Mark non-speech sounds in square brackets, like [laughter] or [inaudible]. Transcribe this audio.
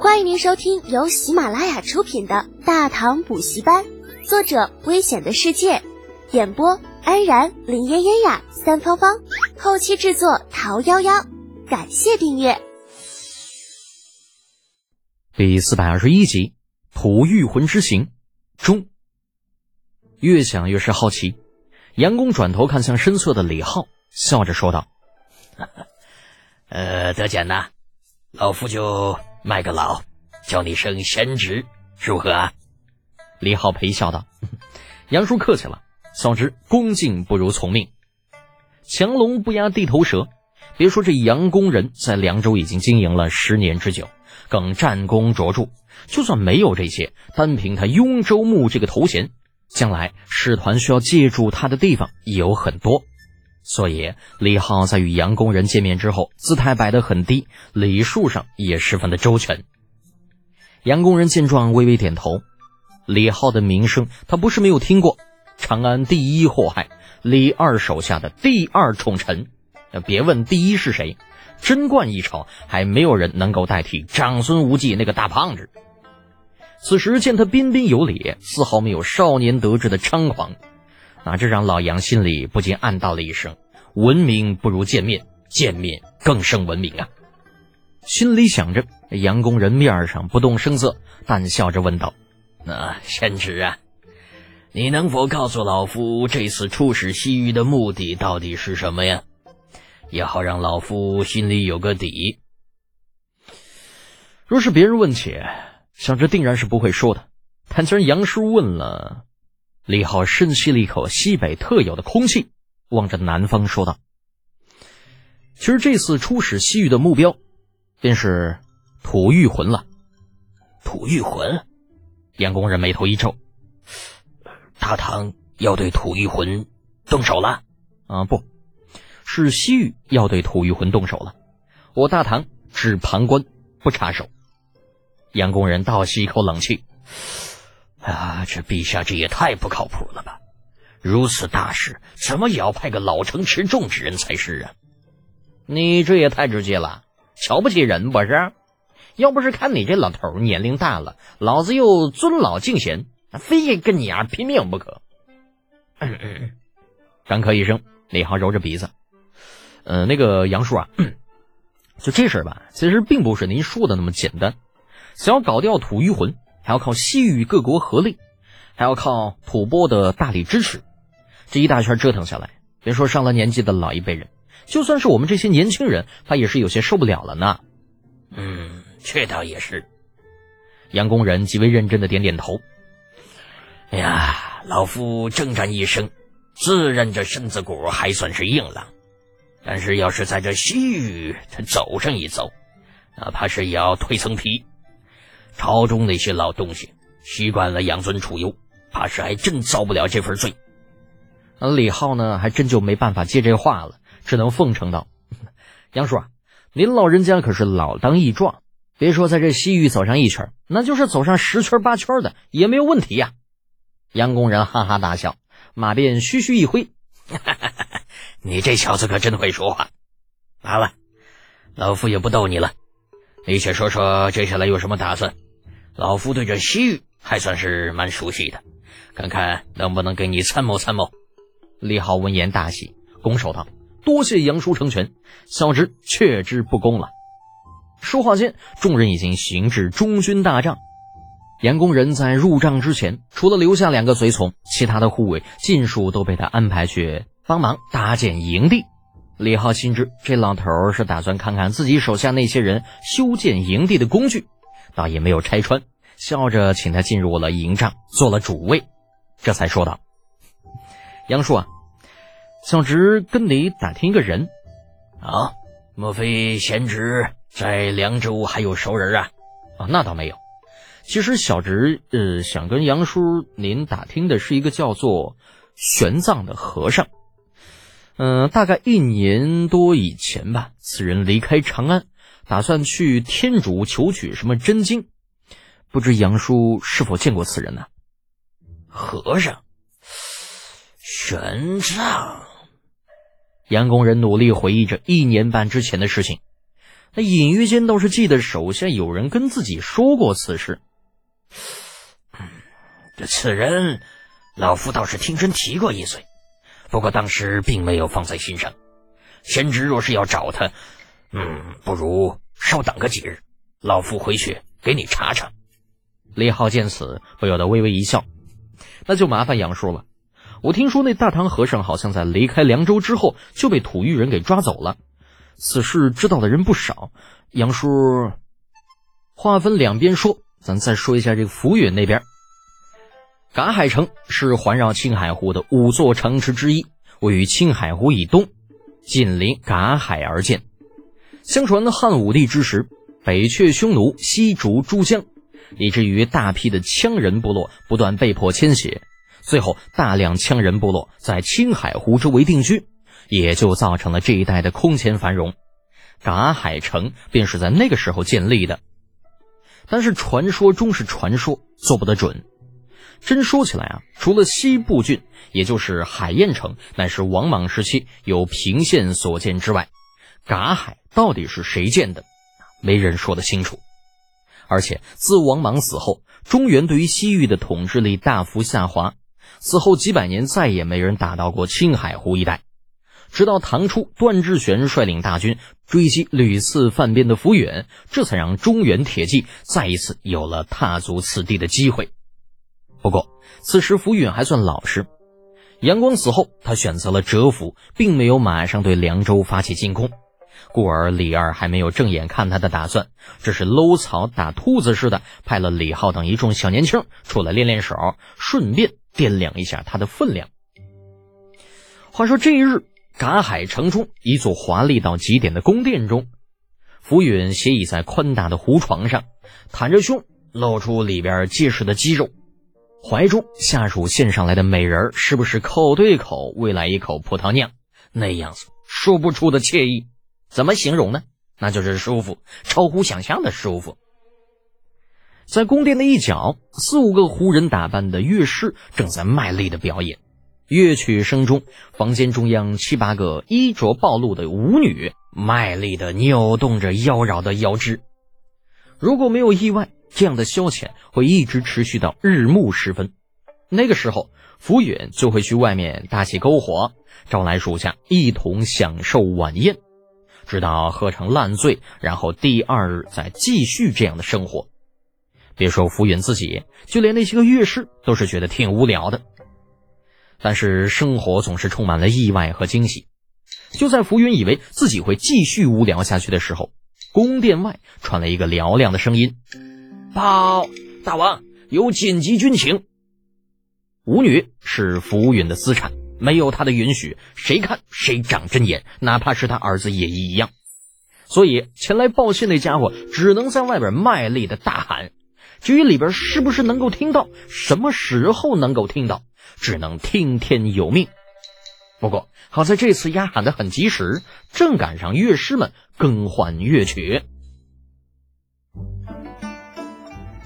欢迎您收听由喜马拉雅出品的《大唐补习班》，作者：危险的世界，演播：安然、林嫣嫣呀、三芳芳，后期制作：桃夭夭。感谢订阅。第四百二十一集《吐玉魂之行》中，越想越是好奇。杨公转头看向身侧的李浩，笑着说道：“ [laughs] 呃，德简呐，老夫就卖个老，叫你声贤侄，如何啊？”李浩陪笑道：“ [laughs] 杨叔客气了，总之恭敬不如从命。强龙不压地头蛇，别说这杨公人在凉州已经经营了十年之久，更战功卓著。就算没有这些，单凭他雍州牧这个头衔。”将来使团需要借助他的地方也有很多，所以李浩在与杨工人见面之后，姿态摆得很低，礼数上也十分的周全。杨工人见状微微点头。李浩的名声他不是没有听过，长安第一祸害，李二手下的第二宠臣。别问第一是谁，贞观一朝还没有人能够代替长孙无忌那个大胖子。此时见他彬彬有礼，丝毫没有少年得志的猖狂，啊，这让老杨心里不禁暗道了一声：“闻名不如见面，见面更胜闻名啊！”心里想着，杨公人面上不动声色，淡笑着问道：“那贤侄啊，你能否告诉老夫这次出使西域的目的到底是什么呀？也好让老夫心里有个底。若是别人问起。”想着定然是不会说的，但既然杨叔问了，李浩深吸了一口西北特有的空气，望着南方说道：“其实这次出使西域的目标，便是吐玉魂了。吐玉魂，杨公人眉头一皱，大唐要对吐玉魂动手了？啊，不是西域要对吐玉魂动手了，我大唐只旁观不插手。”杨公人倒吸一口冷气：“啊，这陛下这也太不靠谱了吧！如此大事，怎么也要派个老成持重之人才是啊？你这也太直接了，瞧不起人不是？要不是看你这老头年龄大了，老子又尊老敬贤，非得跟你啊拼命不可。”干咳一声，李航揉着鼻子：“呃，那个杨叔啊，[clears throat] 就这事儿吧，其实并不是您说的那么简单。”想要搞掉土御魂，还要靠西域各国合力，还要靠吐蕃的大力支持。这一大圈折腾下来，别说上了年纪的老一辈人，就算是我们这些年轻人，他也是有些受不了了呢。嗯，这倒也是。杨公人极为认真的点点头。哎呀，老夫征战一生，自认这身子骨还算是硬朗，但是要是在这西域他走上一走，哪怕是也要蜕层皮。朝中那些老东西习惯了养尊处优，怕是还真遭不了这份罪。那李浩呢，还真就没办法接这话了，只能奉承道：“ [laughs] 杨叔啊，您老人家可是老当益壮，别说在这西域走上一圈，那就是走上十圈八圈的也没有问题呀。”杨公人哈哈大笑，马鞭徐徐一挥：“ [laughs] 你这小子可真会说话。好了，老夫也不逗你了，你且说说接下来有什么打算。”老夫对这西域还算是蛮熟悉的，看看能不能给你参谋参谋。李浩闻言大喜，拱手道：“多谢杨叔成全，小侄却之不恭了。”说话间，众人已经行至中军大帐。杨公人在入帐之前，除了留下两个随从，其他的护卫尽数都被他安排去帮忙搭建营地。李浩心知这老头是打算看看自己手下那些人修建营地的工具。倒也没有拆穿，笑着请他进入了营帐，做了主位，这才说道：“杨叔啊，小侄跟你打听一个人，啊，莫非贤侄在凉州还有熟人啊？啊，那倒没有。其实小侄呃想跟杨叔您打听的是一个叫做玄奘的和尚。嗯，大概一年多以前吧，此人离开长安。”打算去天竺求取什么真经，不知杨叔是否见过此人呢？和尚，玄奘。杨公人努力回忆着一年半之前的事情，那隐约间倒是记得手下有人跟自己说过此事。这此人，老夫倒是听人提过一嘴，不过当时并没有放在心上。贤侄若是要找他，嗯，不如稍等个几日，老夫回去给你查查。李浩见此，不由得微微一笑。那就麻烦杨叔了。我听说那大唐和尚好像在离开凉州之后就被吐谷人给抓走了，此事知道的人不少。杨叔，话分两边说，咱再说一下这个浮云那边。嘎海城是环绕青海湖的五座城池之一，位于青海湖以东，紧邻嘎海而建。相传汉武帝之时，北阙匈奴，西逐珠江。以至于大批的羌人部落不断被迫迁徙，最后大量羌人部落在青海湖周围定居，也就造成了这一带的空前繁荣。嘎海城便是在那个时候建立的。但是传说终是传说，做不得准。真说起来啊，除了西部郡，也就是海晏城，乃是王莽时期由平县所建之外，嘎海到底是谁建的，没人说得清楚。而且自王莽死后，中原对于西域的统治力大幅下滑。此后几百年，再也没人打到过青海湖一带。直到唐初，段志玄率领大军追击屡次犯边的浮远，这才让中原铁骑再一次有了踏足此地的机会。不过，此时浮远还算老实。杨光死后，他选择了蛰伏，并没有马上对凉州发起进攻。故而李二还没有正眼看他的打算，只是搂草打兔子似的派了李浩等一众小年轻出来练练手，顺便掂量一下他的分量。话说这一日，赶海城中一座华丽到极点的宫殿中，浮云斜倚在宽大的胡床上，袒着胸，露出里边结实的肌肉，怀中下属献上来的美人时不时口对口喂来一口葡萄酿，那样子说不出的惬意。怎么形容呢？那就是舒服，超乎想象的舒服。在宫殿的一角，四五个胡人打扮的乐师正在卖力的表演。乐曲声中，房间中央七八个衣着暴露的舞女卖力的扭动着妖娆的腰肢。如果没有意外，这样的消遣会一直持续到日暮时分。那个时候，福远就会去外面搭起篝火，招来属下一同享受晚宴。直到喝成烂醉，然后第二日再继续这样的生活。别说浮云自己，就连那些个乐师都是觉得挺无聊的。但是生活总是充满了意外和惊喜。就在浮云以为自己会继续无聊下去的时候，宫殿外传来一个嘹亮的声音：“报，大王有紧急军情。”舞女是浮云的资产。没有他的允许，谁看谁长针眼，哪怕是他儿子也一样。所以前来报信那家伙只能在外边卖力的大喊，至于里边是不是能够听到，什么时候能够听到，只能听天由命。不过好在这次丫喊的很及时，正赶上乐师们更换乐曲。